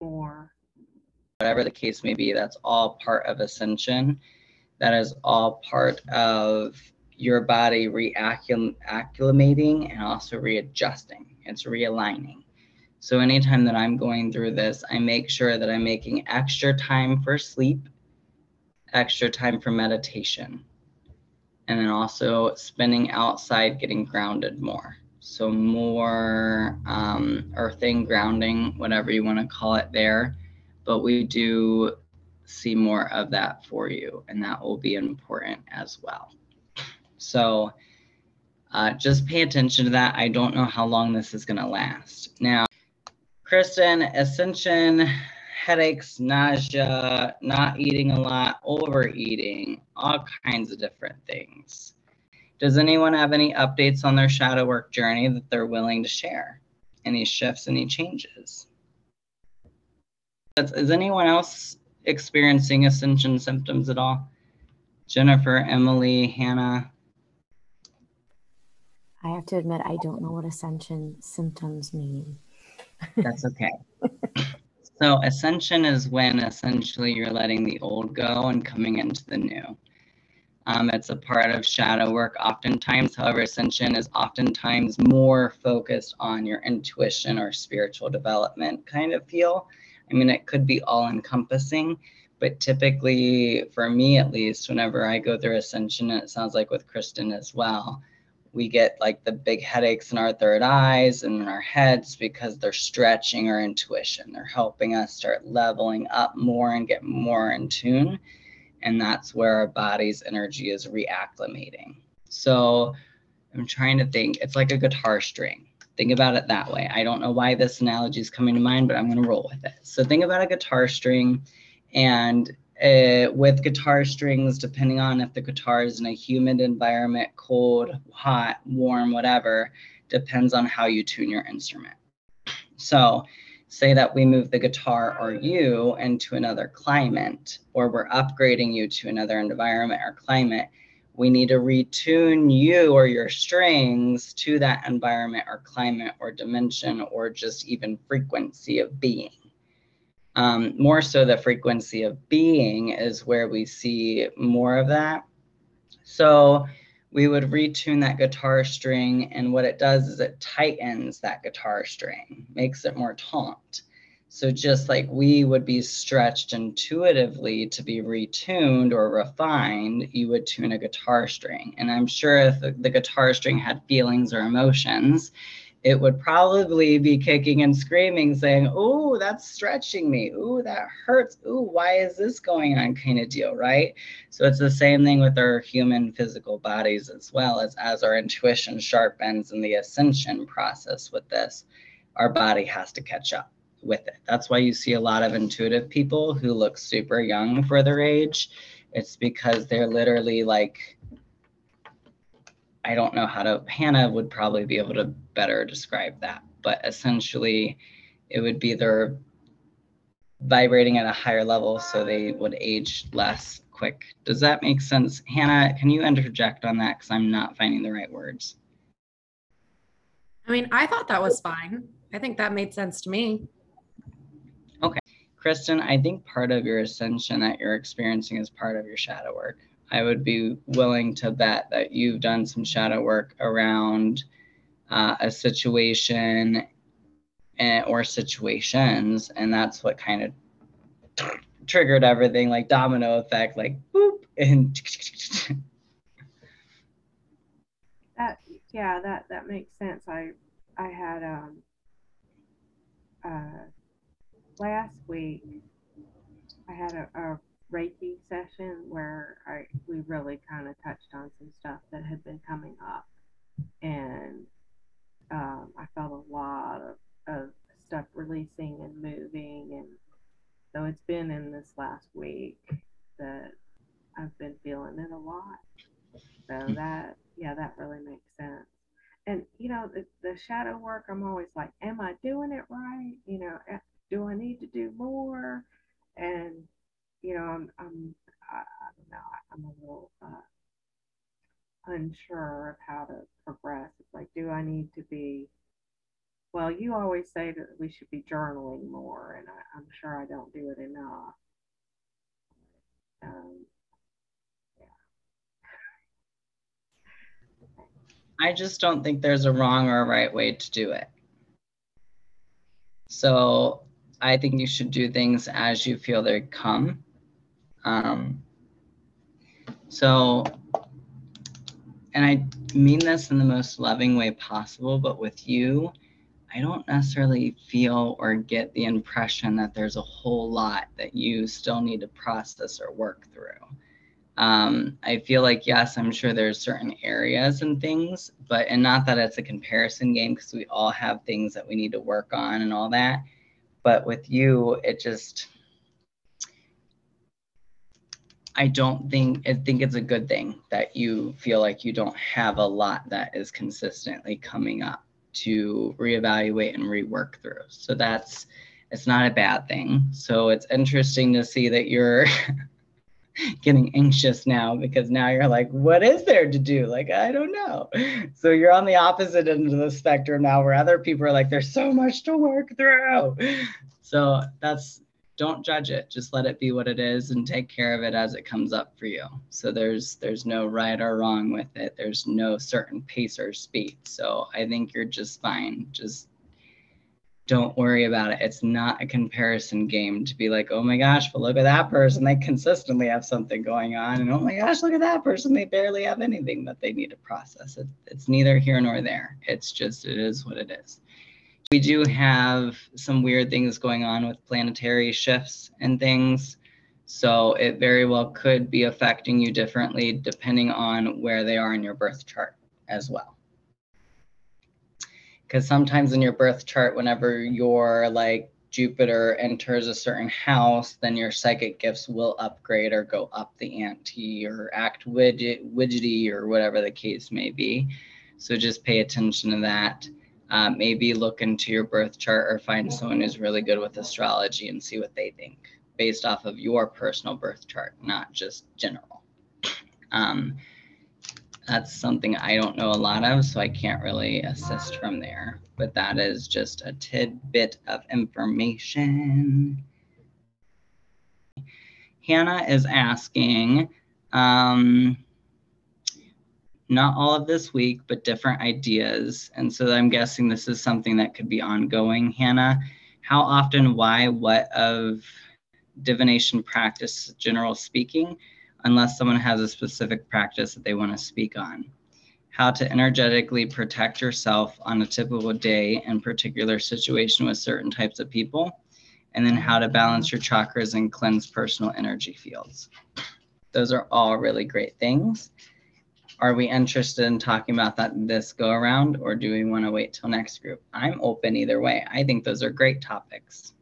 more. Whatever the case may be, that's all part of ascension. That is all part of your body reacclimating and also readjusting. It's realigning. So anytime that I'm going through this, I make sure that I'm making extra time for sleep, extra time for meditation, and then also spending outside, getting grounded more. So more um, earthing, grounding, whatever you want to call it there. But we do see more of that for you, and that will be important as well. So uh, just pay attention to that. I don't know how long this is going to last. Now, Kristen, ascension, headaches, nausea, not eating a lot, overeating, all kinds of different things. Does anyone have any updates on their shadow work journey that they're willing to share? Any shifts, any changes? Is anyone else experiencing ascension symptoms at all? Jennifer, Emily, Hannah? I have to admit, I don't know what ascension symptoms mean. That's okay. so, ascension is when essentially you're letting the old go and coming into the new. Um, it's a part of shadow work oftentimes. However, ascension is oftentimes more focused on your intuition or spiritual development kind of feel. I mean, it could be all encompassing, but typically, for me at least, whenever I go through ascension, and it sounds like with Kristen as well, we get like the big headaches in our third eyes and in our heads because they're stretching our intuition. They're helping us start leveling up more and get more in tune and that's where our body's energy is reacclimating. So I'm trying to think, it's like a guitar string. Think about it that way. I don't know why this analogy is coming to mind, but I'm going to roll with it. So think about a guitar string, and uh, with guitar strings, depending on if the guitar is in a humid environment, cold, hot, warm, whatever, depends on how you tune your instrument. So say that we move the guitar or you into another climate, or we're upgrading you to another environment or climate, we need to retune you or your strings to that environment or climate or dimension or just even frequency of being. Um, more so, the frequency of being is where we see more of that. So, we would retune that guitar string and what it does is it tightens that guitar string makes it more taut so just like we would be stretched intuitively to be retuned or refined you would tune a guitar string. And i'm sure if the, the guitar string had feelings or emotions it would probably be kicking and screaming, saying, Oh, that's stretching me. Oh, that hurts. Oh, why is this going on? kind of deal, right? So it's the same thing with our human physical bodies as well as as our intuition sharpens in the ascension process with this, our body has to catch up with it. That's why you see a lot of intuitive people who look super young for their age. It's because they're literally like I don't know how to, Hannah would probably be able to better describe that, but essentially it would be they're vibrating at a higher level so they would age less quick. Does that make sense? Hannah, can you interject on that? Because I'm not finding the right words. I mean, I thought that was fine. I think that made sense to me. Okay. Kristen, I think part of your ascension that you're experiencing is part of your shadow work. I would be willing to bet that you've done some shadow work around uh, a situation and, or situations, and that's what kind of triggered everything, like domino effect, like boop, and that yeah, that that makes sense. I I had um uh last week I had a, a Reiki session where I we really kind of touched on some stuff that had been coming up, and um, I felt a lot of, of stuff releasing and moving, and so it's been in this last week that I've been feeling it a lot. So hmm. that yeah, that really makes sense. And you know the, the shadow work, I'm always like, am I doing it right? You know, do I need to do more? And you know, I'm, I'm I, I don't know, I'm a little uh, unsure of how to progress. It's like, do I need to be well, you always say that we should be journaling more, and I, I'm sure I don't do it enough. Um, I just don't think there's a wrong or a right way to do it. So I think you should do things as you feel they come. Um, so, and I mean this in the most loving way possible, but with you, I don't necessarily feel or get the impression that there's a whole lot that you still need to process or work through. Um, I feel like, yes, I'm sure there's certain areas and things, but, and not that it's a comparison game because we all have things that we need to work on and all that. But with you, it just, I don't think, I think it's a good thing that you feel like you don't have a lot that is consistently coming up to reevaluate and rework through. So that's, it's not a bad thing. So it's interesting to see that you're getting anxious now because now you're like, what is there to do? Like, I don't know. So you're on the opposite end of the spectrum now where other people are like, there's so much to work through. So that's, don't judge it. Just let it be what it is and take care of it as it comes up for you. So there's, there's no right or wrong with it. There's no certain pace or speed. So I think you're just fine. Just don't worry about it. It's not a comparison game to be like, oh my gosh, but look at that person. They consistently have something going on. And oh my gosh, look at that person. They barely have anything that they need to process. It, it's neither here nor there. It's just, it is what it is. We do have some weird things going on with planetary shifts and things. So it very well could be affecting you differently depending on where they are in your birth chart as well because sometimes in your birth chart, whenever your like Jupiter enters a certain house, then your psychic gifts will upgrade or go up the ante or act widget, widgety or whatever the case may be. So just pay attention to that. Uh, maybe look into your birth chart or find someone who's really good with astrology and see what they think based off of your personal birth chart, not just general. Um, that's something I don't know a lot of, so I can't really assist from there. But that is just a tidbit of information. Hannah is asking, um, not all of this week, but different ideas. And so I'm guessing this is something that could be ongoing. Hannah, how often, why, what of divination practice, general speaking, unless someone has a specific practice that they want to speak on. How to energetically protect yourself on a typical day and particular situation with certain types of people, and then how to balance your chakras and cleanse personal energy fields. Those are all really great things. Are we interested in talking about that this go around, or do we want to wait till next group? I'm open either way. I think those are great topics.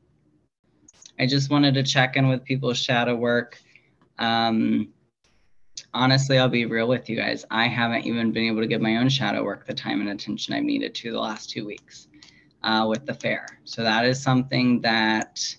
I just wanted to check in with people's shadow work. Um, honestly, I'll be real with you guys. I haven't even been able to give my own shadow work the time and attention I've needed to the last two weeks uh, with the fair. So that is something that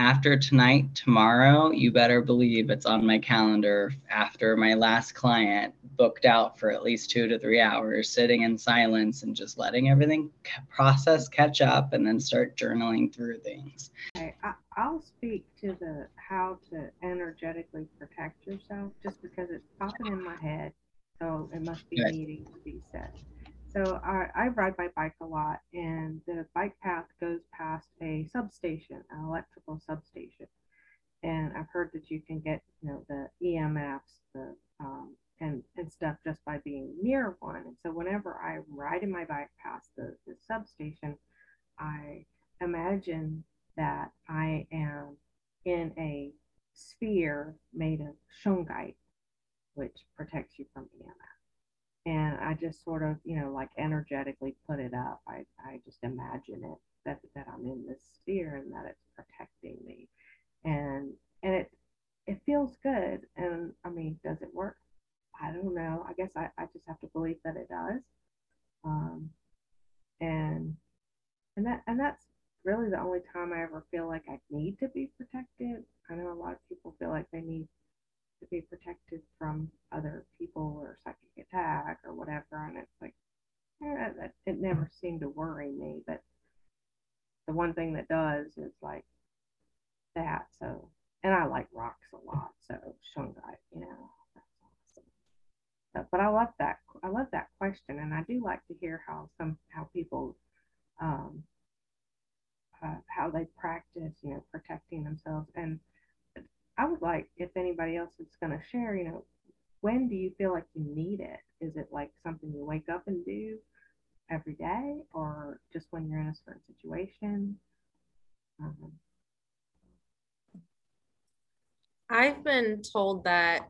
after tonight, tomorrow, you better believe it's on my calendar after my last client booked out for at least two to three hours, sitting in silence and just letting everything process, catch up, and then start journaling through things. Okay, I, I'll speak to the how to energetically protect yourself just because it's popping in my head. So it must be Good. needing to be said. So I, I ride my bike a lot, and the bike path goes past a substation, an electrical substation. And I've heard that you can get, you know, the EMFs, the um, and and stuff just by being near one. And so whenever I'm riding my bike past the, the substation, I imagine that I am in a sphere made of shungite, which protects you from and I just sort of, you know, like energetically put it up. I, I just imagine it that, that I'm in this sphere and that it's protecting me. And and it it feels good. And I mean, does it work? I don't know. I guess I, I just have to believe that it does. Um, and and that and that's really the only time I ever feel like I need to be protected. I know a lot of people feel like they need to be protected from other people or psychic attack or whatever. And it's like, eh, it never seemed to worry me. But the one thing that does is like that. So, and I like rocks a lot. So shungite, you know, that's awesome. But, but I love that. I love that question, and I do like to hear how some how people, um, uh, how they practice, you know, protecting themselves. And I would like if anybody else is going to share, you know, when do you feel like you need it? Is it like something you wake up and do every day, or just when you're in a certain situation? Um, I've been told that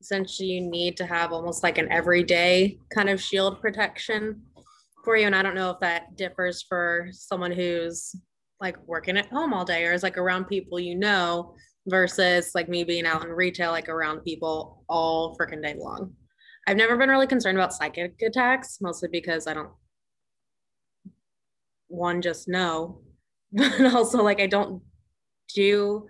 essentially you need to have almost like an everyday kind of shield protection for you. And I don't know if that differs for someone who's like working at home all day or is like around people you know versus like me being out in retail, like around people all freaking day long. I've never been really concerned about psychic attacks, mostly because I don't, one, just know, but also like I don't do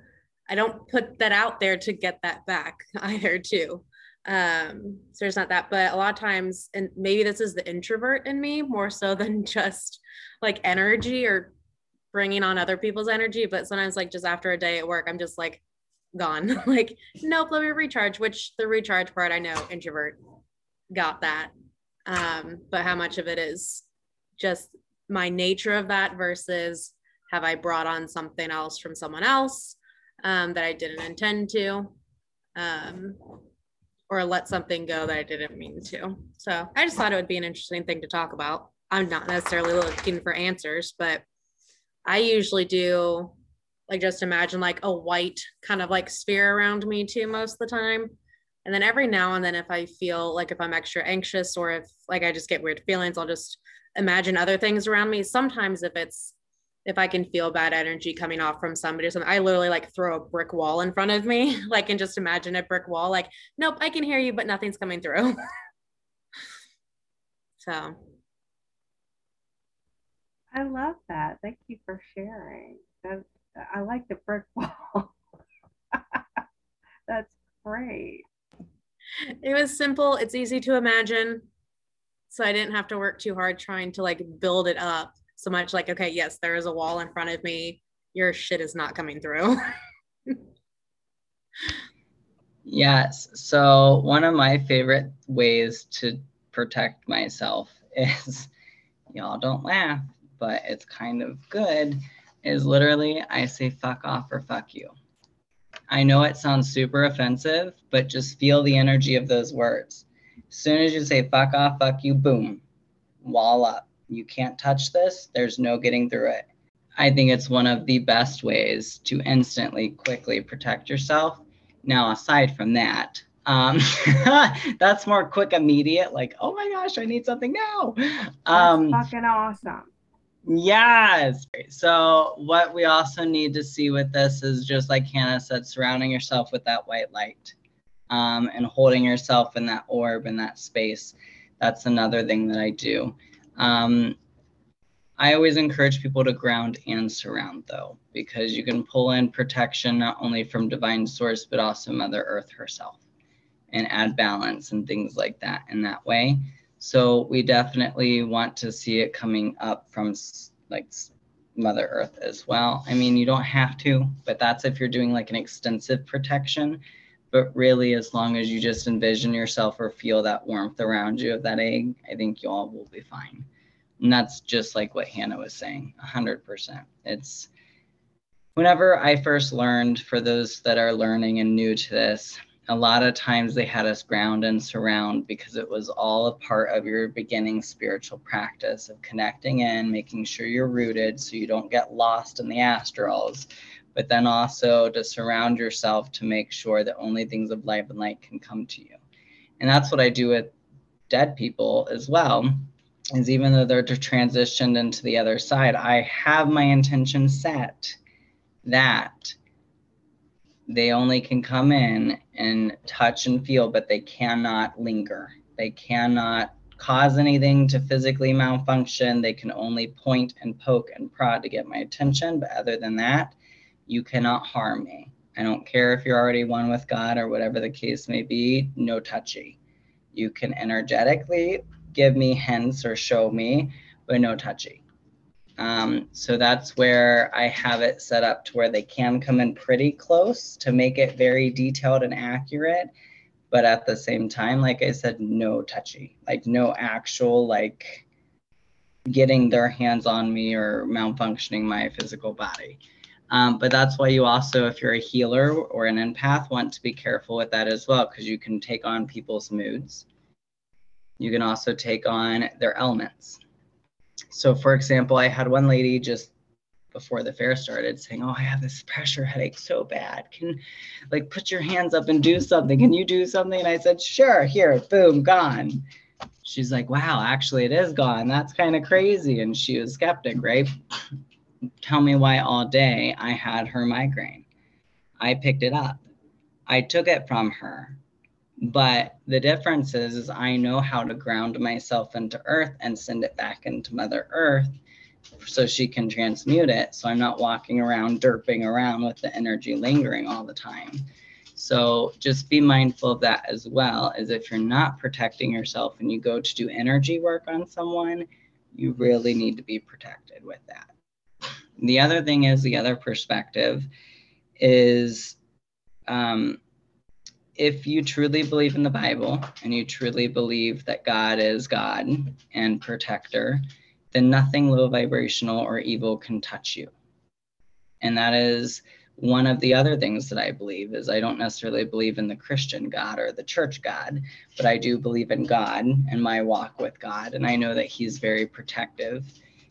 I don't put that out there to get that back either too. Um, so there's not that, but a lot of times, and maybe this is the introvert in me more so than just like energy or bringing on other people's energy. But sometimes, like just after a day at work, I'm just like gone. like, nope, let me recharge. Which the recharge part, I know introvert got that. Um, but how much of it is just my nature of that versus have I brought on something else from someone else? um, that I didn't intend to, um, or let something go that I didn't mean to. So I just thought it would be an interesting thing to talk about. I'm not necessarily looking for answers, but I usually do like just imagine like a white kind of like sphere around me too most of the time. And then every now and then, if I feel like if I'm extra anxious or if like I just get weird feelings, I'll just imagine other things around me. Sometimes, if it's if I can feel bad energy coming off from somebody or something, I literally like throw a brick wall in front of me, like, and just imagine a brick wall, like, nope, I can hear you, but nothing's coming through. so. I love that. Thank you for sharing. That, I like the brick wall. That's great. It was simple. It's easy to imagine. So I didn't have to work too hard trying to like build it up so much like, okay, yes, there is a wall in front of me. Your shit is not coming through. yes. So, one of my favorite ways to protect myself is y'all don't laugh, but it's kind of good. Is literally, I say fuck off or fuck you. I know it sounds super offensive, but just feel the energy of those words. As soon as you say fuck off, fuck you, boom, wall up you can't touch this, there's no getting through it. I think it's one of the best ways to instantly, quickly protect yourself. Now, aside from that, um, that's more quick, immediate, like, oh my gosh, I need something now. Um, that's fucking awesome. Yes. So, what we also need to see with this is just like Hannah said, surrounding yourself with that white light um, and holding yourself in that orb in that space. That's another thing that I do. Um, I always encourage people to ground and surround though, because you can pull in protection not only from divine source, but also Mother Earth herself and add balance and things like that in that way. So we definitely want to see it coming up from like Mother Earth as well. I mean, you don't have to, but that's if you're doing like an extensive protection. But really, as long as you just envision yourself or feel that warmth around you of that egg, I think you all will be fine. And that's just like what Hannah was saying 100%. It's whenever I first learned, for those that are learning and new to this, a lot of times they had us ground and surround because it was all a part of your beginning spiritual practice of connecting in, making sure you're rooted so you don't get lost in the astrals, but then also to surround yourself to make sure that only things of life and light can come to you. And that's what I do with dead people as well. Is even though they're transitioned into the other side, I have my intention set that they only can come in and touch and feel, but they cannot linger. They cannot cause anything to physically malfunction. They can only point and poke and prod to get my attention. But other than that, you cannot harm me. I don't care if you're already one with God or whatever the case may be, no touchy. You can energetically give me hints or show me, but no touchy. Um, so that's where I have it set up to where they can come in pretty close to make it very detailed and accurate. But at the same time, like I said, no touchy, like no actual like getting their hands on me or malfunctioning my physical body. Um, but that's why you also, if you're a healer or an empath, want to be careful with that as well, because you can take on people's moods. You can also take on their elements. So, for example, I had one lady just before the fair started saying, Oh, I have this pressure headache so bad. Can like put your hands up and do something? Can you do something? And I said, Sure, here, boom, gone. She's like, Wow, actually, it is gone. That's kind of crazy. And she was skeptic, right? Tell me why all day I had her migraine. I picked it up. I took it from her. But the difference is, is I know how to ground myself into earth and send it back into Mother Earth so she can transmute it. So I'm not walking around derping around with the energy lingering all the time. So just be mindful of that as well as if you're not protecting yourself and you go to do energy work on someone, you really need to be protected with that. The other thing is the other perspective is um, if you truly believe in the Bible and you truly believe that God is God and protector, then nothing low vibrational or evil can touch you. And that is one of the other things that I believe is I don't necessarily believe in the Christian God or the church God, but I do believe in God and my walk with God. And I know that He's very protective.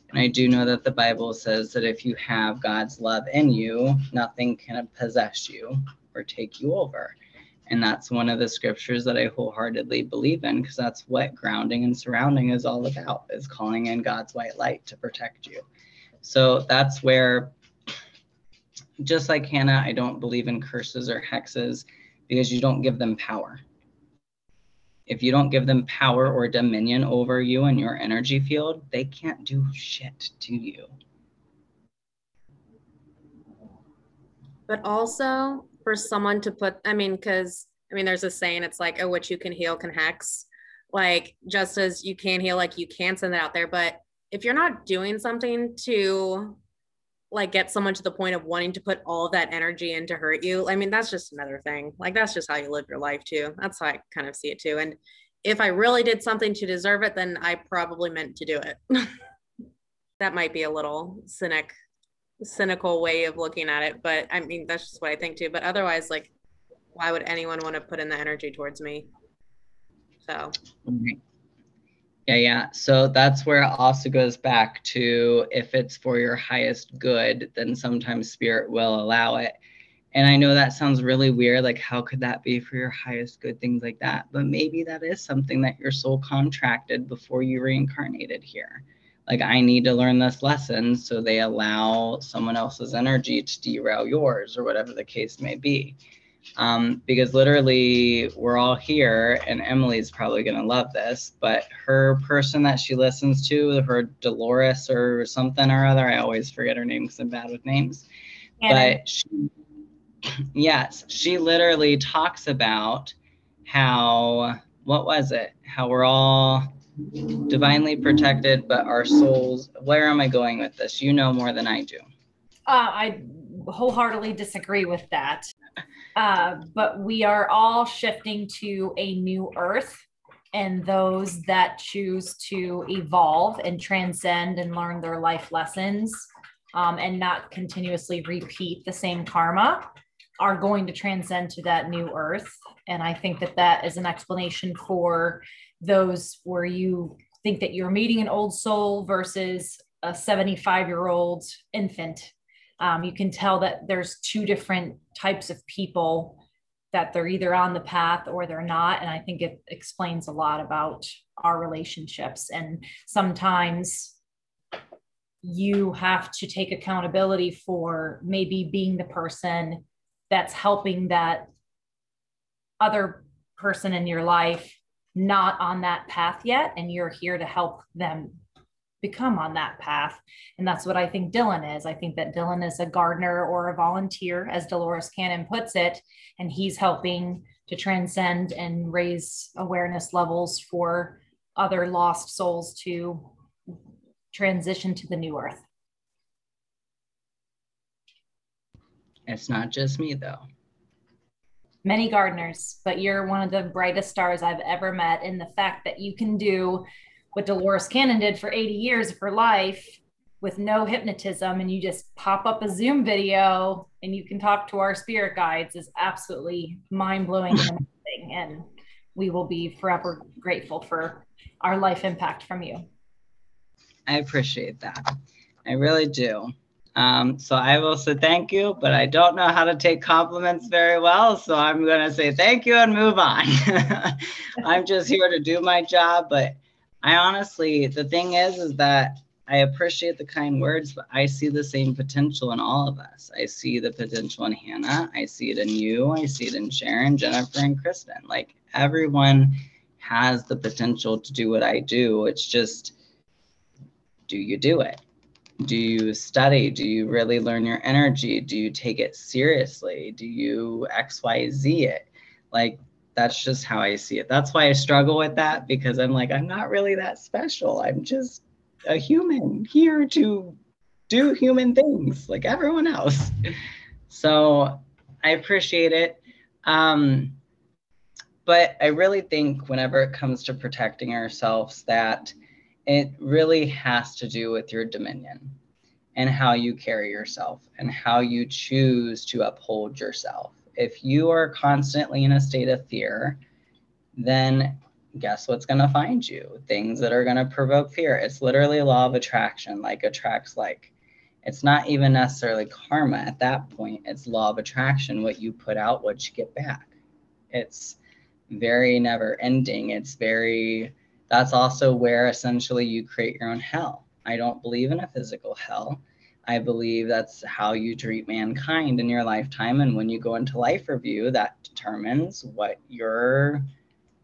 And I do know that the Bible says that if you have God's love in you, nothing can possess you or take you over. And that's one of the scriptures that I wholeheartedly believe in because that's what grounding and surrounding is all about is calling in God's white light to protect you. So that's where just like Hannah, I don't believe in curses or hexes because you don't give them power. If you don't give them power or dominion over you and your energy field, they can't do shit to you. But also, for someone to put i mean because i mean there's a saying it's like oh what you can heal can hex. Like just as you can heal like you can send that out there. But if you're not doing something to like get someone to the point of wanting to put all that energy in to hurt you i mean that's just another thing. Like that's just how you live your life too. That's how i kind of see it too. And if i really did something to deserve it then i probably meant to do it. That might be a little cynic cynical way of looking at it, but I mean that's just what I think too. But otherwise, like, why would anyone want to put in the energy towards me? So. Yeah, yeah. So that's where it also goes back to if it's for your highest good, then sometimes spirit will allow it. And I know that sounds really weird. Like, how could that be for your highest good? Things like that. But maybe that is something that your soul contracted before you reincarnated here like I need to learn this lesson so they allow someone else's energy to derail yours or whatever the case may be. Um, because literally we're all here and Emily's probably going to love this, but her person that she listens to, her Dolores or something or other, I always forget her name because I'm bad with names. Anna. But she, yes, she literally talks about how, what was it? How we're all divinely protected, but our souls. Where am I going with this? You know more than I do. Uh, I wholeheartedly disagree with that. Uh, but we are all shifting to a new earth. And those that choose to evolve and transcend and learn their life lessons um, and not continuously repeat the same karma are going to transcend to that new earth. And I think that that is an explanation for those where you think that you're meeting an old soul versus a 75 year old infant. Um, you can tell that there's two different types of people that they're either on the path or they're not. And I think it explains a lot about our relationships. And sometimes you have to take accountability for maybe being the person that's helping that other person in your life not on that path yet and you're here to help them become on that path. And that's what i think dylan is. I think that dylan is a gardener or a volunteer as dolores cannon puts it and he's helping to transcend and raise awareness levels for other lost souls to transition to the new earth. It's not just me though. Many gardeners, but you're one of the brightest stars I've ever met. And the fact that you can do what Dolores Cannon did for 80 years of her life with no hypnotism and you just pop up a Zoom video and you can talk to our spirit guides is absolutely mind blowing and amazing. And we will be forever grateful for our life impact from you. I appreciate that. I really do. Um, so I will say thank you, but I don't know how to take compliments very well. So I'm going to say thank you and move on. I'm just here to do my job. But I honestly, the thing is, is that I appreciate the kind words, but I see the same potential in all of us. I see the potential in Hannah. I see it in you. I see it in Sharon, Jennifer, and Kristen. Like everyone has the potential to do what I do. It's just, do you do it? Do you study? Do you really learn your energy? Do you take it seriously? Do you XYZ it? Like, that's just how I see it. That's why I struggle with that because I'm like, I'm not really that special. I'm just a human here to do human things like everyone else. So I appreciate it. Um, but I really think whenever it comes to protecting ourselves, that it really has to do with your dominion and how you carry yourself and how you choose to uphold yourself. If you are constantly in a state of fear, then guess what's going to find you? Things that are going to provoke fear. It's literally law of attraction, like attracts like. It's not even necessarily karma at that point. It's law of attraction. What you put out, what you get back. It's very never ending. It's very, that's also where essentially you create your own hell. I don't believe in a physical hell. I believe that's how you treat mankind in your lifetime. And when you go into life review, that determines what your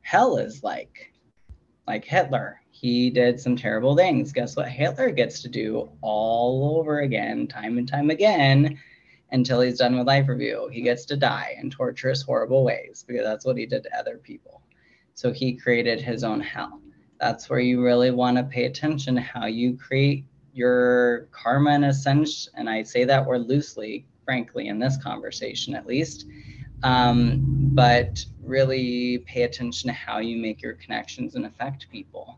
hell is like. Like Hitler, he did some terrible things. Guess what Hitler gets to do all over again, time and time again, until he's done with life review. He gets to die in torturous, horrible ways because that's what he did to other people. So he created his own hell. That's where you really want to pay attention to how you create your karma in a sense. And I say that word loosely, frankly, in this conversation at least. Um, but really pay attention to how you make your connections and affect people.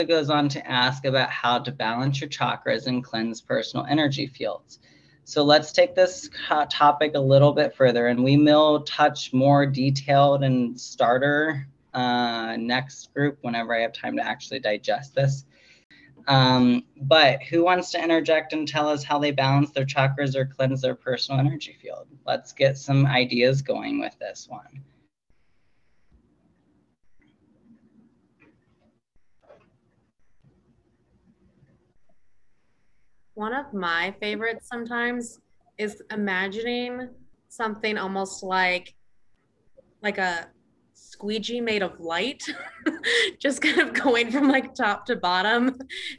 It goes on to ask about how to balance your chakras and cleanse personal energy fields. So let's take this topic a little bit further, and we will touch more detailed and starter uh, next group whenever I have time to actually digest this. Um, but who wants to interject and tell us how they balance their chakras or cleanse their personal energy field? Let's get some ideas going with this one. One of my favorites sometimes is imagining something almost like like a squeegee made of light just kind of going from like top to bottom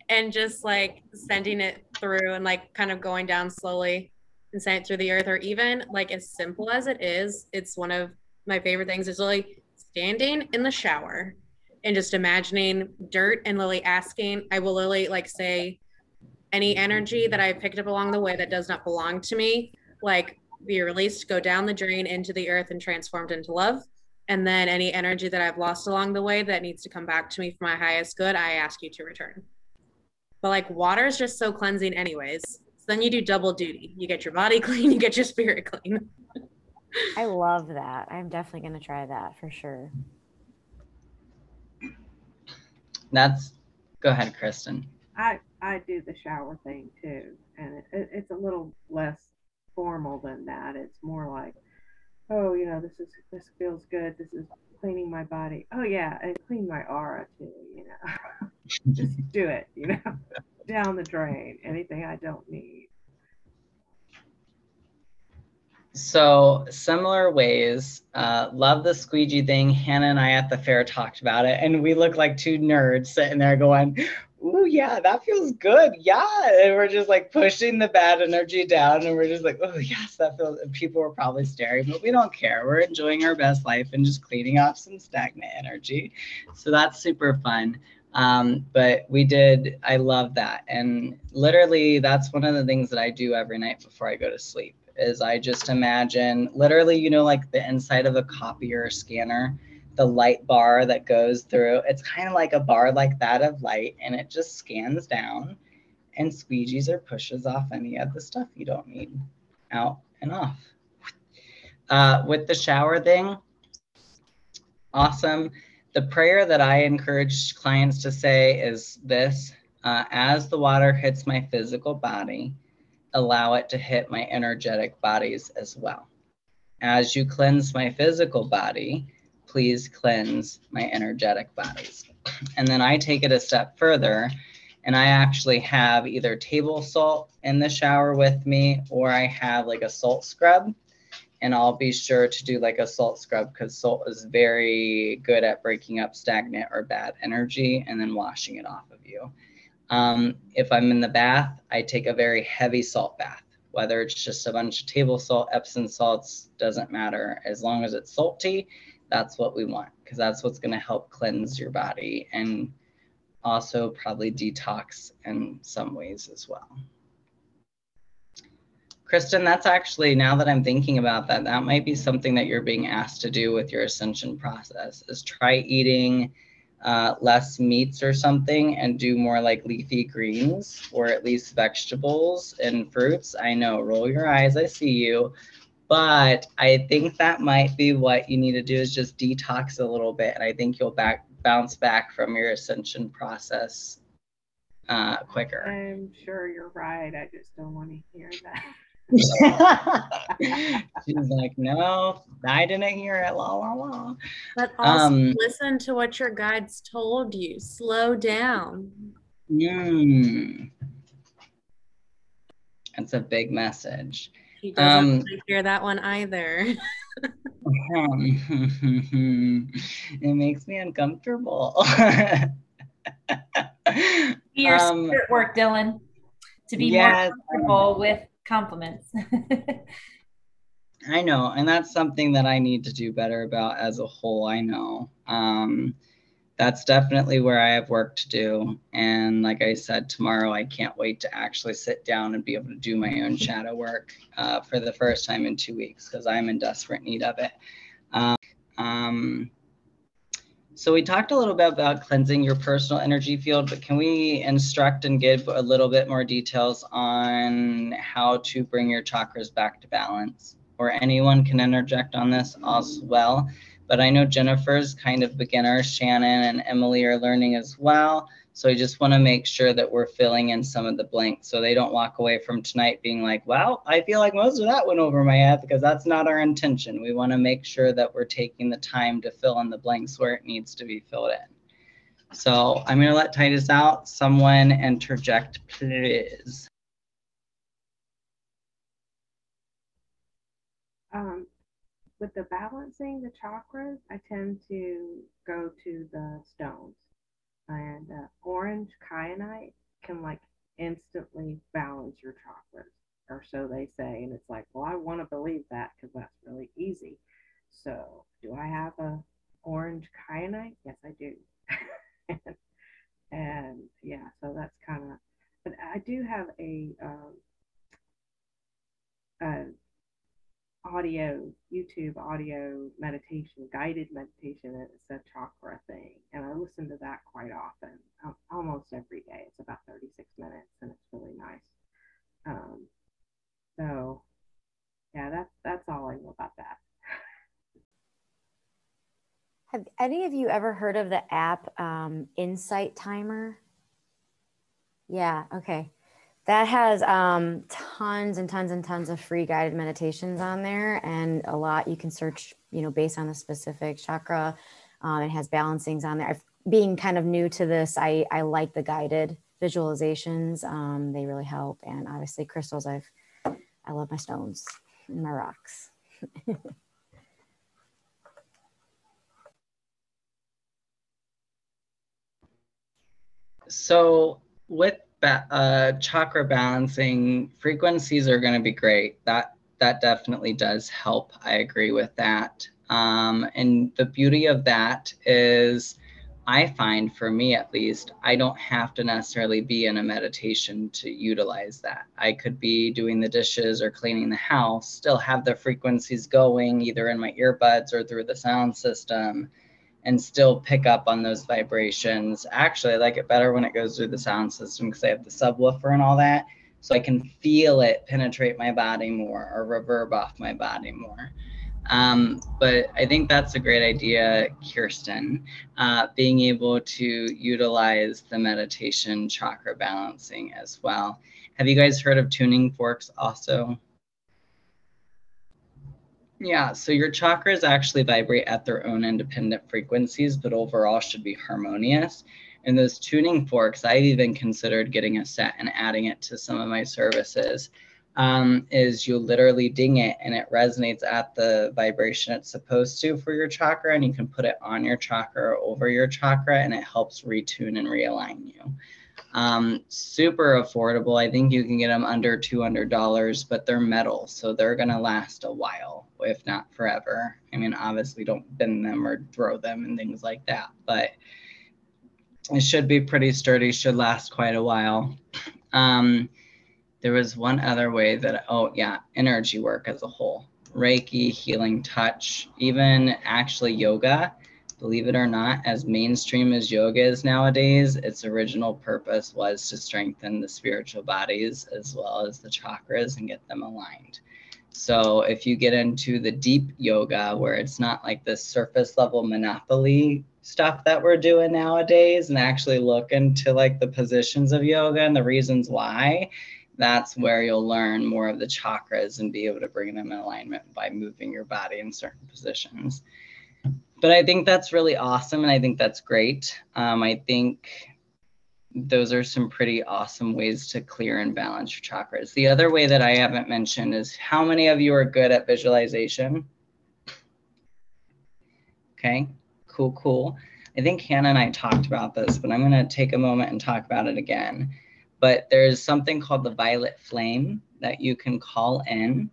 and just like sending it through and like kind of going down slowly and sending it through the earth or even like as simple as it is it's one of my favorite things is really standing in the shower and just imagining dirt and lily asking i will literally like say any energy that I've picked up along the way that does not belong to me, like be released, go down the drain into the earth and transformed into love. And then any energy that I've lost along the way that needs to come back to me for my highest good, I ask you to return. But like water is just so cleansing, anyways. So then you do double duty. You get your body clean, you get your spirit clean. I love that. I'm definitely going to try that for sure. That's, go ahead, Kristen. I I do the shower thing too, and it, it, it's a little less formal than that. It's more like, oh, you know, this is this feels good. This is cleaning my body. Oh yeah, and clean my aura too. You know, just do it. You know, down the drain. Anything I don't need. So similar ways. Uh, love the squeegee thing. Hannah and I at the fair talked about it, and we look like two nerds sitting there going, "Ooh, yeah, that feels good. Yeah," and we're just like pushing the bad energy down, and we're just like, "Oh yes, that feels." And people were probably staring, but we don't care. We're enjoying our best life and just cleaning off some stagnant energy. So that's super fun. Um, but we did. I love that, and literally, that's one of the things that I do every night before I go to sleep is I just imagine literally, you know, like the inside of a copier scanner, the light bar that goes through. It's kind of like a bar like that of light, and it just scans down and squeegees or pushes off any of the stuff you don't need out and off. Uh, with the shower thing, awesome. The prayer that I encourage clients to say is this uh, as the water hits my physical body, allow it to hit my energetic bodies as well. As you cleanse my physical body, please cleanse my energetic bodies. And then I take it a step further and I actually have either table salt in the shower with me or I have like a salt scrub and I'll be sure to do like a salt scrub because salt is very good at breaking up stagnant or bad energy and then washing it off of you. Um, if I'm in the bath, I take a very heavy salt bath, whether it's just a bunch of table salt, Epsom salts, doesn't matter. As long as it's salty, that's what we want because that's what's going to help cleanse your body and also probably detox in some ways as well. Kristen, that's actually, now that I'm thinking about that, that might be something that you're being asked to do with your ascension process is try eating uh, less meats or something and do more like leafy greens or at least vegetables and fruits. I know, roll your eyes, I see you. But I think that might be what you need to do is just detox a little bit. And I think you'll back bounce back from your ascension process uh, quicker. I'm sure you're right. I just don't want to hear that. She's like, no, I didn't hear it. La la la. But also Um, listen to what your guides told you. Slow down. Mm. That's a big message. He doesn't Um, to hear that one either. it makes me uncomfortable. Your Um, spirit work, Dylan, to be yes, more comfortable with compliments. I know, and that's something that I need to do better about as a whole. I know. Um, that's definitely where I have work to do. And like I said, tomorrow I can't wait to actually sit down and be able to do my own shadow work uh, for the first time in two weeks because I'm in desperate need of it. Um, um, so we talked a little bit about cleansing your personal energy field, but can we instruct and give a little bit more details on how to bring your chakras back to balance? Or anyone can interject on this as well. But I know Jennifer's kind of beginner, Shannon and Emily are learning as well. So I just want to make sure that we're filling in some of the blanks so they don't walk away from tonight being like, well, I feel like most of that went over my head because that's not our intention. We want to make sure that we're taking the time to fill in the blanks where it needs to be filled in. So I'm going to let Titus out. Someone interject, please. Um, with the balancing the chakras, I tend to go to the stones, and uh, orange kyanite can like instantly balance your chakras, or so they say. And it's like, well, I want to believe that because that's really easy. So, do I have a orange kyanite? Yes, I do. and, and yeah, so that's kind of. But I do have a um, a audio YouTube audio meditation, guided meditation, and it's a chakra thing, and I listen to that quite often, al- almost every day. It's about 36 minutes, and it's really nice. Um, so, yeah, that's that's all I know about that. Have any of you ever heard of the app um, Insight Timer? Yeah, okay. That has um, tons and tons and tons of free guided meditations on there, and a lot you can search, you know, based on the specific chakra. Um, it has balancings on there. I've, being kind of new to this, I, I like the guided visualizations. Um, they really help, and obviously crystals. I've I love my stones and my rocks. So with ba- uh, chakra balancing, frequencies are going to be great. That that definitely does help. I agree with that. Um, and the beauty of that is I find for me at least, I don't have to necessarily be in a meditation to utilize that. I could be doing the dishes or cleaning the house, still have the frequencies going either in my earbuds or through the sound system, and still pick up on those vibrations. Actually, I like it better when it goes through the sound system because I have the subwoofer and all that. So I can feel it penetrate my body more or reverb off my body more. Um, but I think that's a great idea, Kirsten, uh, being able to utilize the meditation chakra balancing as well. Have you guys heard of tuning forks also? Yeah, so your chakras actually vibrate at their own independent frequencies, but overall should be harmonious. And those tuning forks, I've even considered getting a set and adding it to some of my services um, is you literally ding it and it resonates at the vibration it's supposed to for your chakra and you can put it on your chakra or over your chakra and it helps retune and realign you um, super affordable. I think you can get them under $200 but they're metal so they're going to last a while if not forever. I mean obviously don't bend them or throw them and things like that but it should be pretty sturdy should last quite a while. Um, there was one other way that, oh, yeah, energy work as a whole, Reiki, healing touch, even actually yoga. Believe it or not, as mainstream as yoga is nowadays, its original purpose was to strengthen the spiritual bodies as well as the chakras and get them aligned. So if you get into the deep yoga where it's not like the surface level monopoly stuff that we're doing nowadays and actually look into like the positions of yoga and the reasons why, that's where you'll learn more of the chakras and be able to bring them in alignment by moving your body in certain positions. But I think that's really awesome and I think that's great. Um, I think those are some pretty awesome ways to clear and balance your chakras. The other way that I haven't mentioned is how many of you are good at visualization? Okay, cool, cool. I think Hannah and I talked about this, but I'm going to take a moment and talk about it again but there's something called the violet flame that you can call in.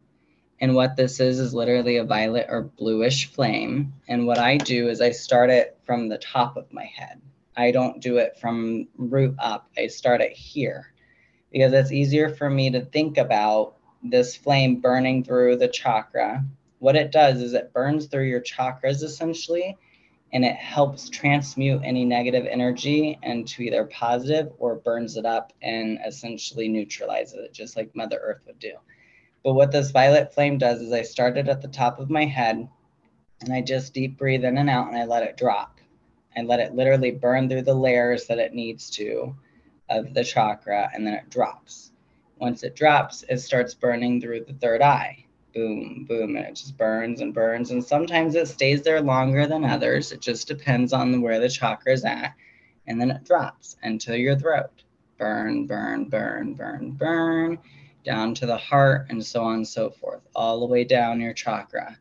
And what this is, is literally a violet or bluish flame. And what I do is I start it from the top of my head. I don't do it from root up. I start it here because it's easier for me to think about this flame burning through the chakra. What it does is it burns through your chakras essentially and it helps transmute any negative energy into either positive or burns it up and essentially neutralizes it, just like Mother Earth would do. But what this violet flame does is I start it at the top of my head and I just deep breathe in and out and I let it drop. I let it literally burn through the layers that it needs to of the chakra and then it drops. Once it drops, it starts burning through the third eye boom, boom, and it just burns and burns. And sometimes it stays there longer than others. It just depends on where the chakra is at. And then it drops into your throat. Burn, burn, burn, burn, burn, down to the heart, and so on and so forth, all the way down your chakra.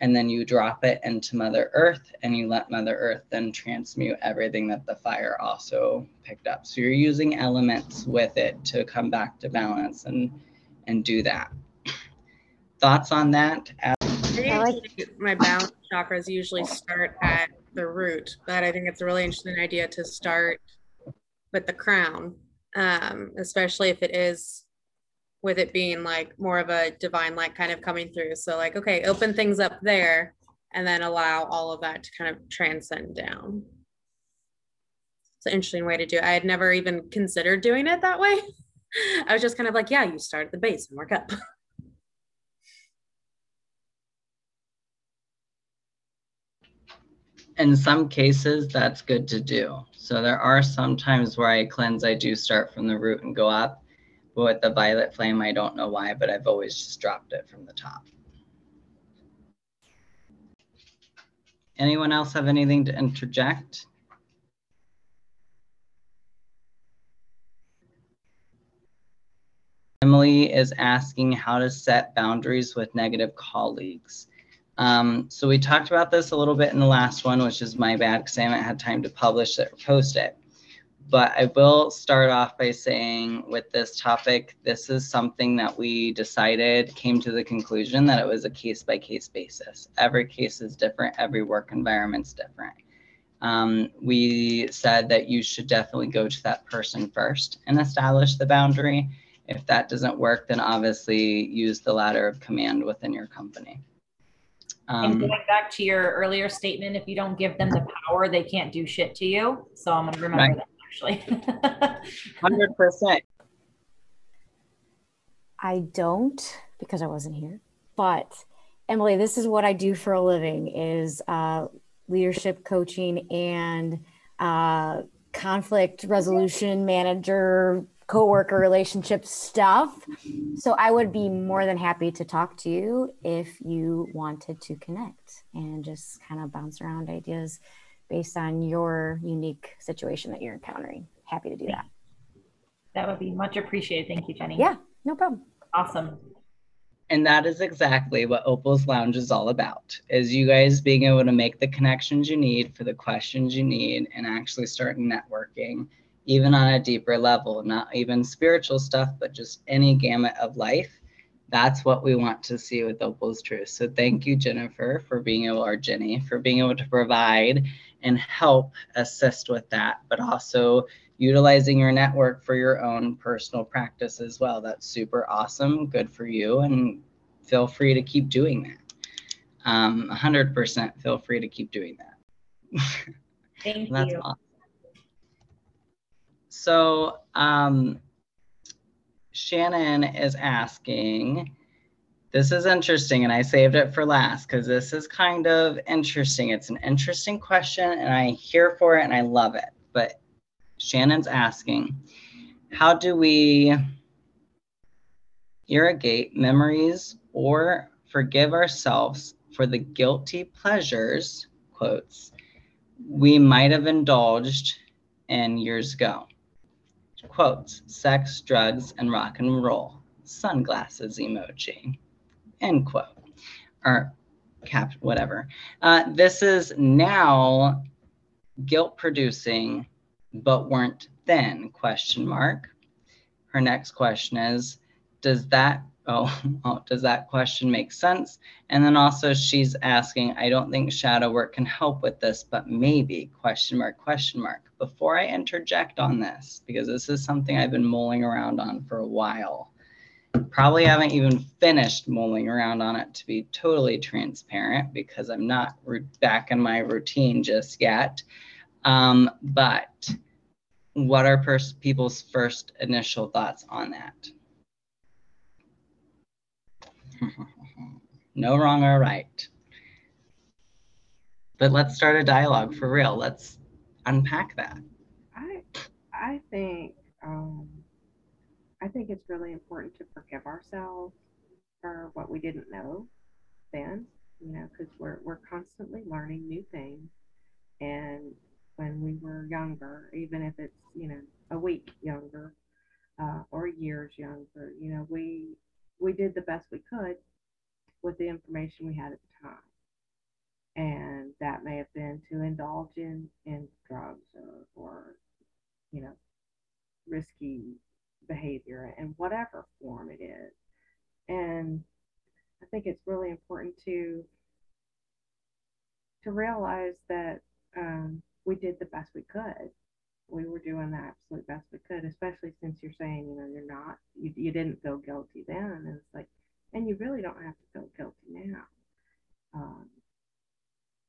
And then you drop it into Mother Earth, and you let Mother Earth then transmute everything that the fire also picked up. So you're using elements with it to come back to balance and and do that thoughts on that? I like my balance chakras usually start at the root, but I think it's a really interesting idea to start with the crown, um, especially if it is with it being like more of a divine light kind of coming through. So, like, okay, open things up there and then allow all of that to kind of transcend down. It's an interesting way to do it. I had never even considered doing it that way. I was just kind of like, yeah, you start at the base and work up. in some cases, that's good to do. So there are some times where I cleanse, I do start from the root and go up. But with the violet flame, I don't know why, but I've always just dropped it from the top. Anyone else have anything to interject? Emily is asking how to set boundaries with negative colleagues. Um, so we talked about this a little bit in the last one, which is my bad because I haven't had time to publish it or post it. But I will start off by saying with this topic, this is something that we decided, came to the conclusion that it was a case by case basis. Every case is different, every work environment's different. um, we said that you should definitely go to that person first and establish the boundary. If that doesn't work, then obviously use the ladder of command within your company. and Um, going back to your earlier statement, if you don't give them the power, they can't do shit to you. So I'm going to remember Right. that actually. 100%. I don't because I wasn't here. But Emily, this is what I do for a living: is uh, leadership coaching and uh, conflict resolution manager, coworker relationship stuff. So I would be more than happy to talk to you if you wanted to connect and just kind of bounce around ideas based on your unique situation that you're encountering. Happy to do that. that would be much appreciated. Thank you, Jenny. Yeah, no problem. Awesome. And that is exactly what Opal's Lounge is all about, is you guys being able to make the connections you need for the questions you need and actually start networking, even on a deeper level, not even spiritual stuff, but just any gamut of life. That's what we want to see with Opal's Truth. So thank you, Jennifer, for being able, or Jenny, for being able to provide and help assist with that, but also utilizing your network for your own personal practice as well. That's super awesome. Good for you. And feel free to keep doing that. Um, 100% feel free to keep doing that. Thank That's you. awesome. So, um, Shannon is asking, this is interesting, and I saved it for last because this is kind of interesting. It's an interesting question, and I'm here for it and I love it. But Shannon's asking, how do we irrigate memories or forgive ourselves for the guilty pleasures, quotes, we might have indulged in years ago? Quotes, sex, drugs, and rock and roll, sunglasses emoji, end quote, or cap, whatever. Uh, this is now guilt producing but weren't then question mark. Her next question is does that oh, does that question make sense? And then also she's asking i don't think shadow work can help with this but maybe question mark question mark before i interject on this because this is something i've been mulling around on for a while. Probably haven't even finished mulling around on it to be totally transparent because i'm not back in my routine just yet. Um, but what are people's first initial thoughts on that? no wrong or right. But let's start a dialogue for real. Let's unpack that. I I think um, I think it's really important to forgive ourselves for what we didn't know then, you know, because we're we're constantly learning new things. And when we were younger, even if it's you know a week younger uh, or years younger, you know, we we did the best we could with the information we had at the time. And that may have been to indulge in in drugs or, or you know risky behavior in whatever form it is. And i think it's really important to to realize that um, we did the best we could we were doing the absolute best we could especially since you're saying you know you're not you, you didn't feel guilty then and it's like and you really don't have to feel guilty now um,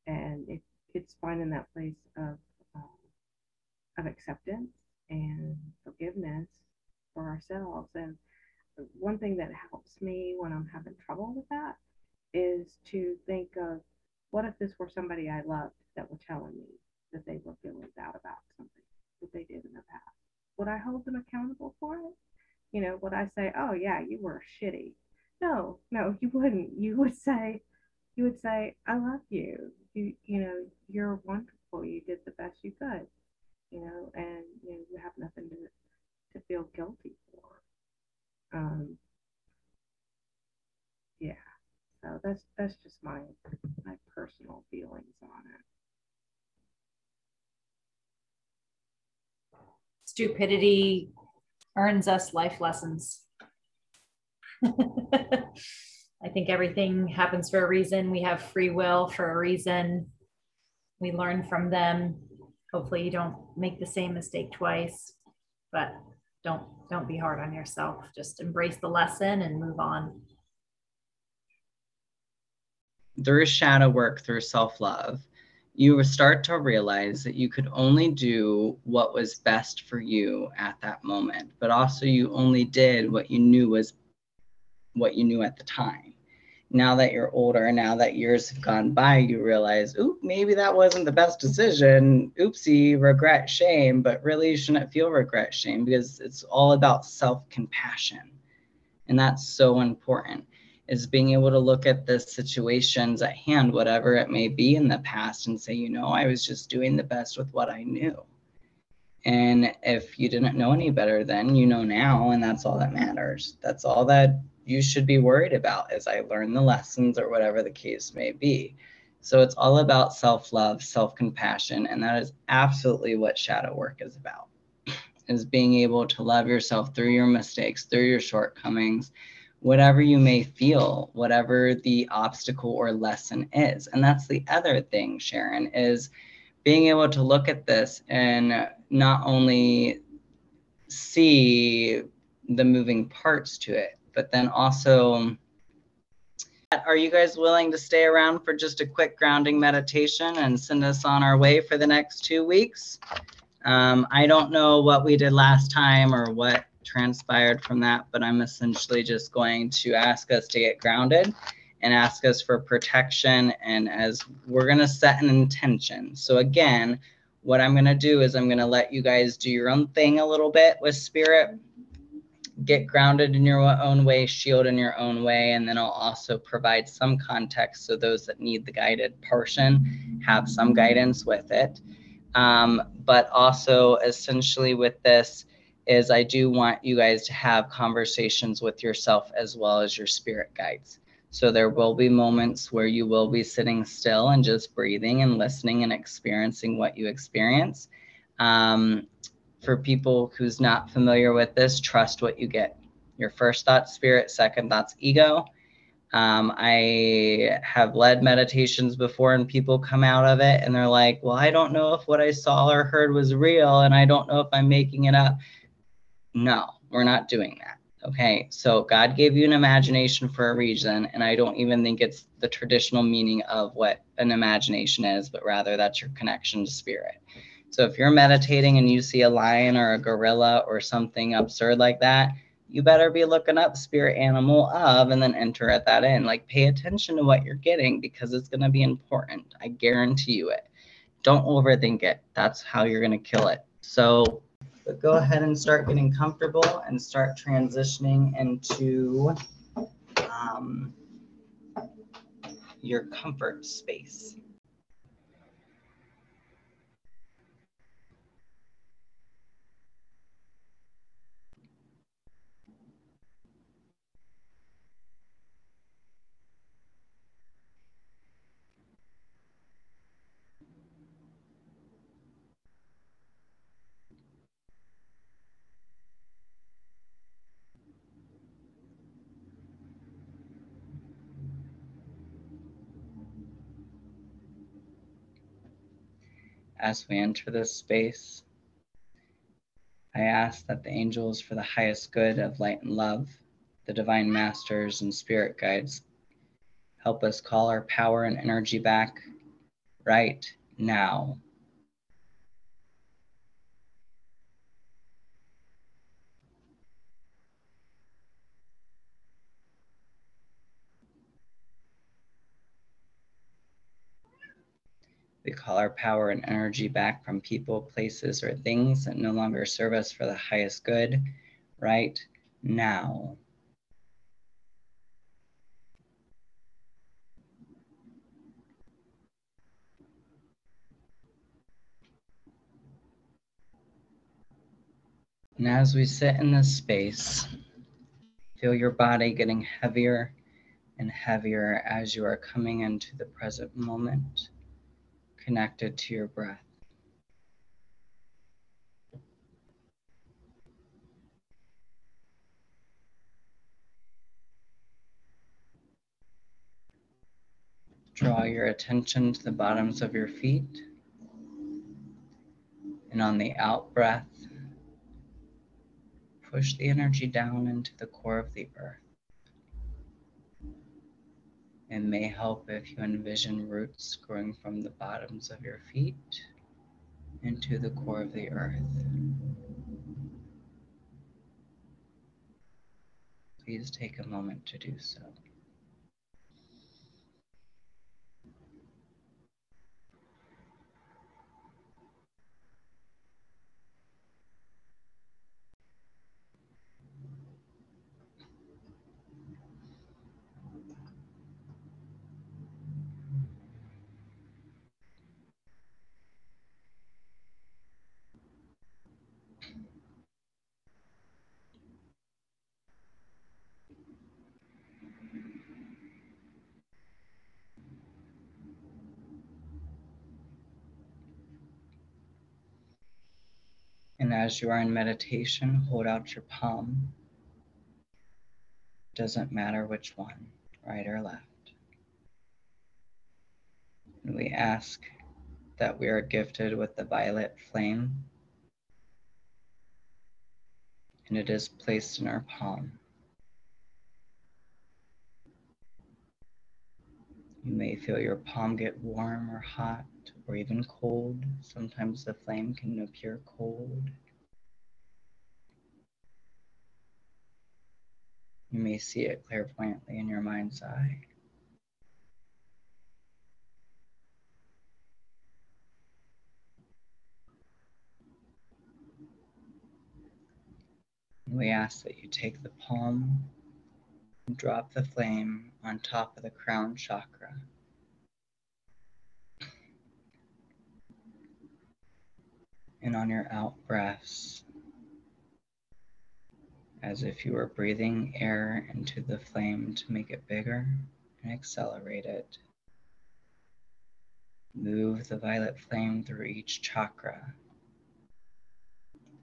and it, it's finding that place of uh, of acceptance and forgiveness for ourselves. And one thing that helps me when I'm having trouble with that is to think of what if this were somebody I loved that were telling me that they were feeling bad about something that they did in the past. Would I hold them accountable for it? You know, would I say, "Oh yeah, you were shitty"? No, no, you wouldn't. You would say, you would say, I love you. You you know, you're wonderful. You did the best you could. You know, and you know, you have nothing to to feel guilty for. Um yeah. So that's that's just my my personal feelings on it. Stupidity earns us life lessons. I think everything happens for a reason. We have free will for a reason. we learn from them. Hopefully you don't make the same mistake twice, but don't don't be hard on yourself. Just embrace the lesson and move on. Through shadow work, through self love, you start to realize that you could only do what was best for you at that moment, but also you only did what you knew was what you knew at the time. Now that you're older, now that years have gone by, you realize, oop, maybe that wasn't the best decision. Oopsie, regret, shame, but really you shouldn't feel regret, shame because it's all about self compassion. And that's so important is being able to look at the situations at hand, whatever it may be in the past, and say, you know, I was just doing the best with what I knew. And if you didn't know any better then, you know now, and that's all that matters. That's all that you should be worried about as I learn the lessons or whatever the case may be. So it's all about self love, self compassion, and that is absolutely what shadow work is about. Is being able to love yourself through your mistakes, through your shortcomings, whatever you may feel, whatever the obstacle or lesson is. And that's the other thing, Sharon, is being able to look at this and not only see the moving parts to it, but then also are you guys willing to stay around for just a quick grounding meditation and send us on our way for the next two weeks? Um, I don't know what we did last time or what transpired from that, but I'm essentially just going to ask us to get grounded and ask us for protection. And as we're going to set an intention. So, again, what I'm going to do is I'm going to let you guys do your own thing a little bit with spirit, get grounded in your own way, shield in your own way. And then I'll also provide some context so those that need the guided portion have some guidance with it. Um, but also, essentially, with this, is I do want you guys to have conversations with yourself as well as your spirit guides. So there will be moments where you will be sitting still and just breathing and listening and experiencing what you experience. Um, for people who's not familiar with this, trust what you get. Your first thought, spirit, second thoughts, ego. Um, I have led meditations before, and people come out of it and they're like, Well, I don't know if what I saw or heard was real, and I don't know if I'm making it up. No, we're not doing that. Okay, so God gave you an imagination for a reason, and I don't even think it's the traditional meaning of what an imagination is, but rather that's your connection to spirit. So if you're meditating and you see a lion or a gorilla or something absurd like that, you better be looking up spirit animal of and then enter at that in. Like pay attention to what you're getting because it's going to be important. I guarantee you it. Don't overthink it. That's how you're going to kill it. So but go ahead and start getting comfortable and start transitioning into um, your comfort space. As we enter this space. I ask that the angels, for the highest good of light and love, the divine masters and spirit guides, help us call our power and energy back right now. We call our power and energy back from people, places, or things that no longer serve us for the highest good right now. And as we sit in this space, feel your body getting heavier and heavier as you are coming into the present moment connected to your breath. Draw your attention to the bottoms of your feet And on the out breath, push the energy down into the core of the earth. It may help if you envision roots growing from the bottoms of your feet into the core of the earth. Please take a moment to do so. As you are in meditation, hold out your palm. Doesn't matter which one, right or left. And we ask that we are gifted with the violet flame. And it is placed in our palm. You may feel your palm get warm or hot or even cold. Sometimes the flame can appear cold. You may see it clairvoyantly in your mind's eye. We ask that you take the palm and drop the flame on top of the crown chakra. And on your out breaths, as if you were breathing air into the flame to make it bigger and accelerate it. Move the violet flame through each chakra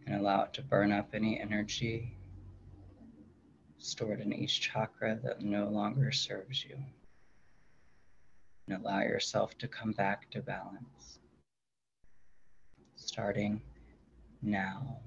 and allow it to burn up any energy stored in each chakra that no longer serves you. And allow yourself to come back to balance. Starting now.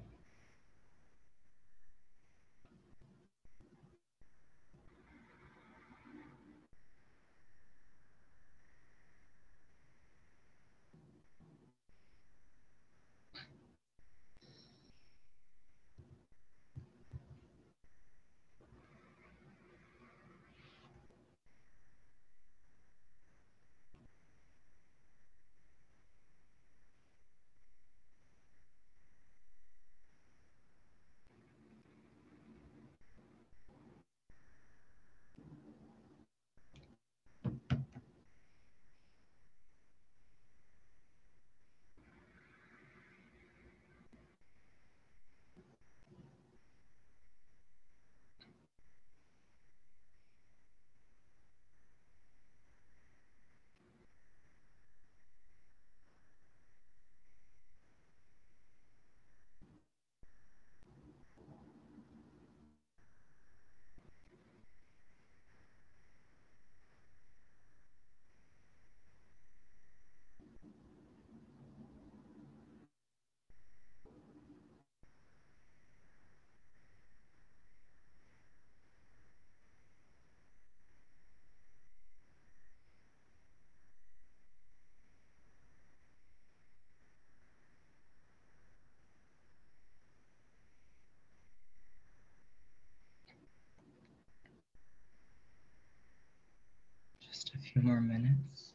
Just a few more minutes.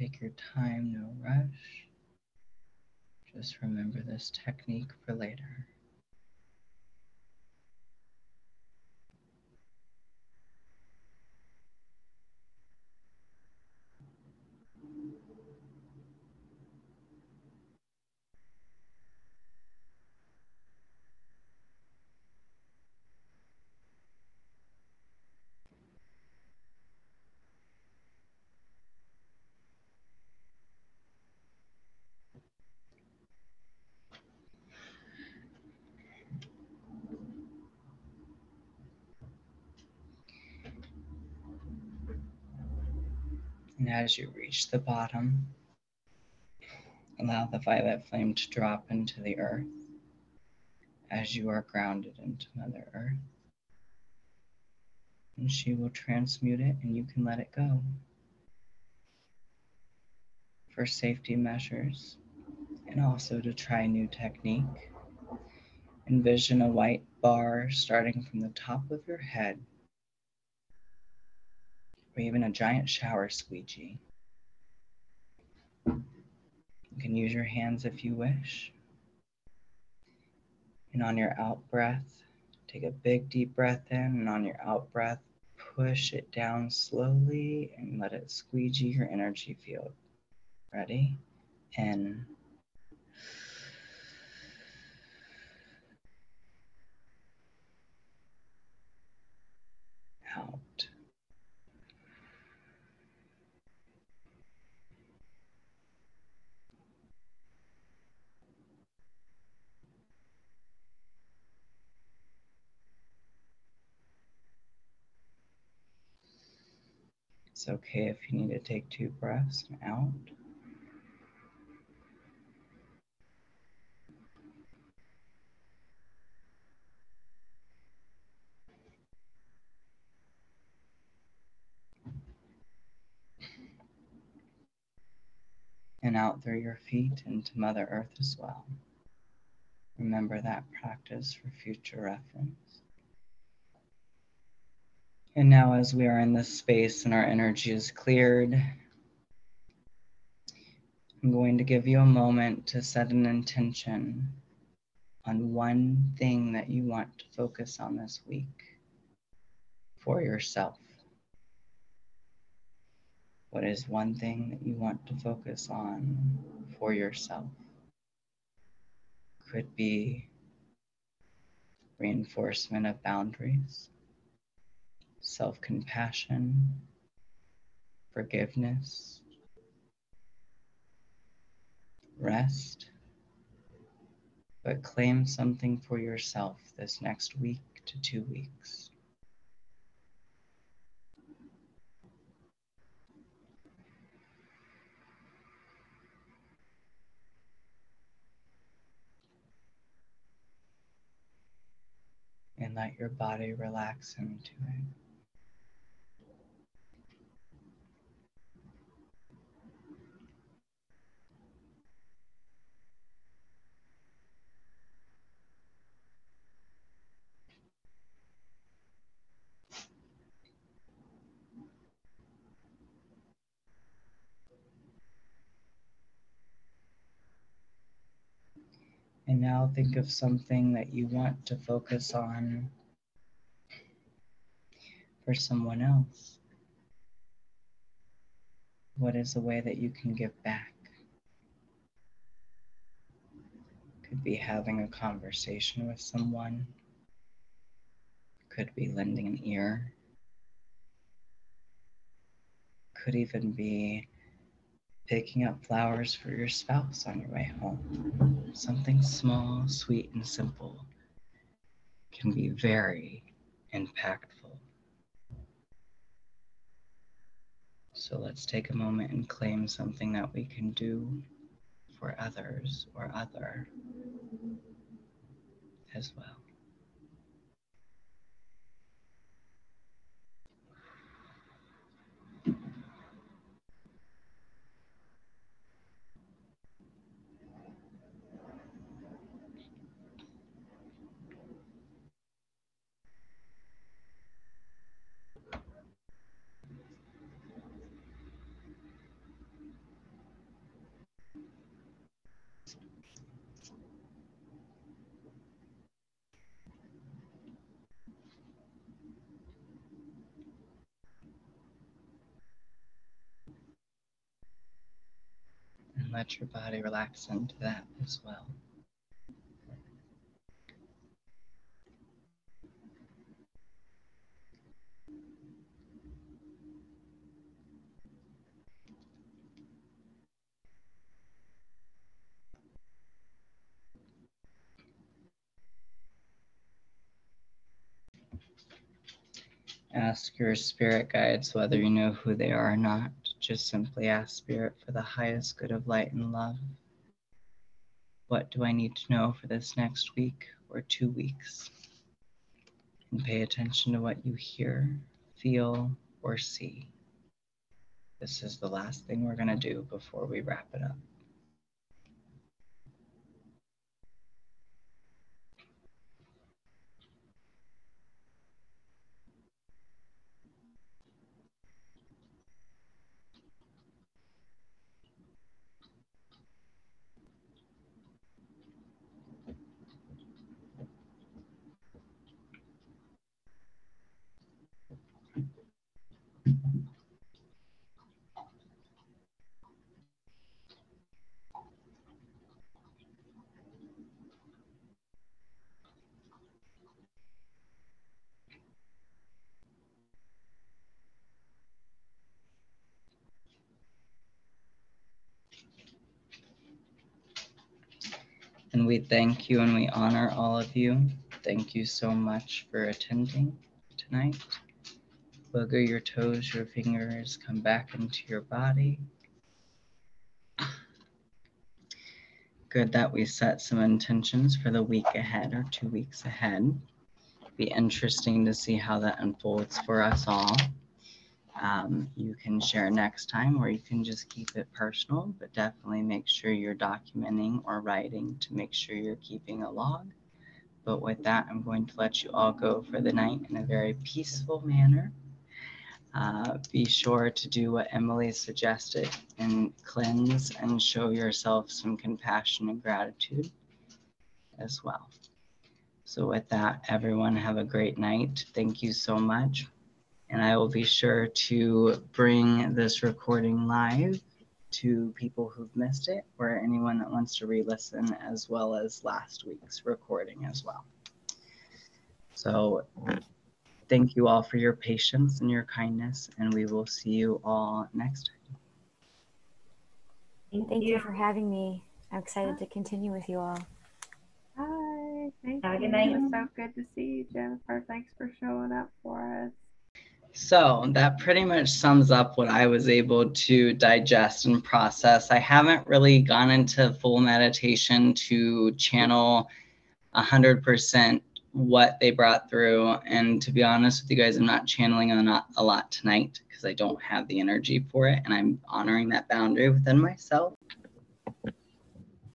Take your time, no rush. Just remember this technique for later. And as you reach the bottom, Allow the violet flame to drop into the earth as you are grounded into Mother Earth. And she will transmute it and you can let it go. For safety measures and also to try new technique, envision a white bar starting from the top of your head or even a giant shower squeegee. You can use your hands if you wish. And on your out breath, take a big deep breath in, and on your out breath, push it down slowly and let it squeegee your energy field. Ready? In. Out. It's okay if you need to take two breaths and out. And out through your feet into Mother Earth as well. Remember that practice for future reference. And now, as we are in this space and our energy is cleared, I'm going to give you a moment to set an intention on one thing that you want to focus on this week for yourself. What is one thing that you want to focus on for yourself? Could be reinforcement of boundaries self compassion, forgiveness, rest, but claim something for yourself this next week to two weeks. And let your body relax into it. Now think of something that you want to focus on for someone else. What is a way that you can give back? Could be having a conversation with someone, could be lending an ear, could even be picking up flowers for your spouse on your way home. Something small, sweet, and simple can be very impactful. So let's take a moment and claim something that we can do for others or other as well. and let your body relax into that as well. Ask your spirit guides whether you know who they are or not. Just simply ask Spirit for the highest good of light and love What do I need to know for this next week or two weeks? And pay attention to what you hear, feel, or see. This is the last thing we're going to do before we wrap it up. And we thank you and we honor all of you. Thank you so much for attending tonight. Wiggle your toes, your fingers, come back into your body. Good that we set some intentions for the week ahead or two weeks ahead. Be interesting to see how that unfolds for us all. Um, you can share next time or you can just keep it personal, but definitely make sure you're documenting or writing to make sure you're keeping a log. But with that, I'm going to let you all go for the night in a very peaceful manner. Uh, be sure to do what Emily suggested and cleanse and show yourself some compassion and gratitude as well. So, with that, everyone, have a great night. Thank you so much. And I will be sure to bring this recording live to people who've missed it or anyone that wants to re listen, as well as last week's recording as well. So, thank you all for your patience and your kindness, and we will see you all next time. Thank, Thank you for having me. I'm excited to continue with you all. Hi, thank Have a you. good night. It was so good to see you, Jennifer. Thanks for showing up for us. So that pretty much sums up what I was able to digest and process. I haven't really gone into full meditation to channel 100% what they brought through. And to be honest with you guys, I'm not channeling a lot, a lot tonight because I don't have the energy for it. And I'm honoring that boundary within myself.